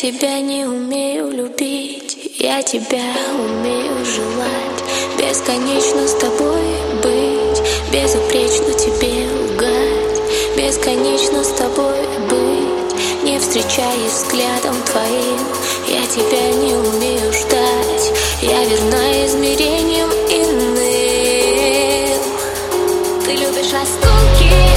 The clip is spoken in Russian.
Тебя не умею любить, я тебя умею желать. Бесконечно с тобой быть, безупречно тебе лгать. Бесконечно с тобой быть, не встречаясь взглядом твоим. Я тебя не умею ждать, я верна измерениям иным. Ты любишь осколки.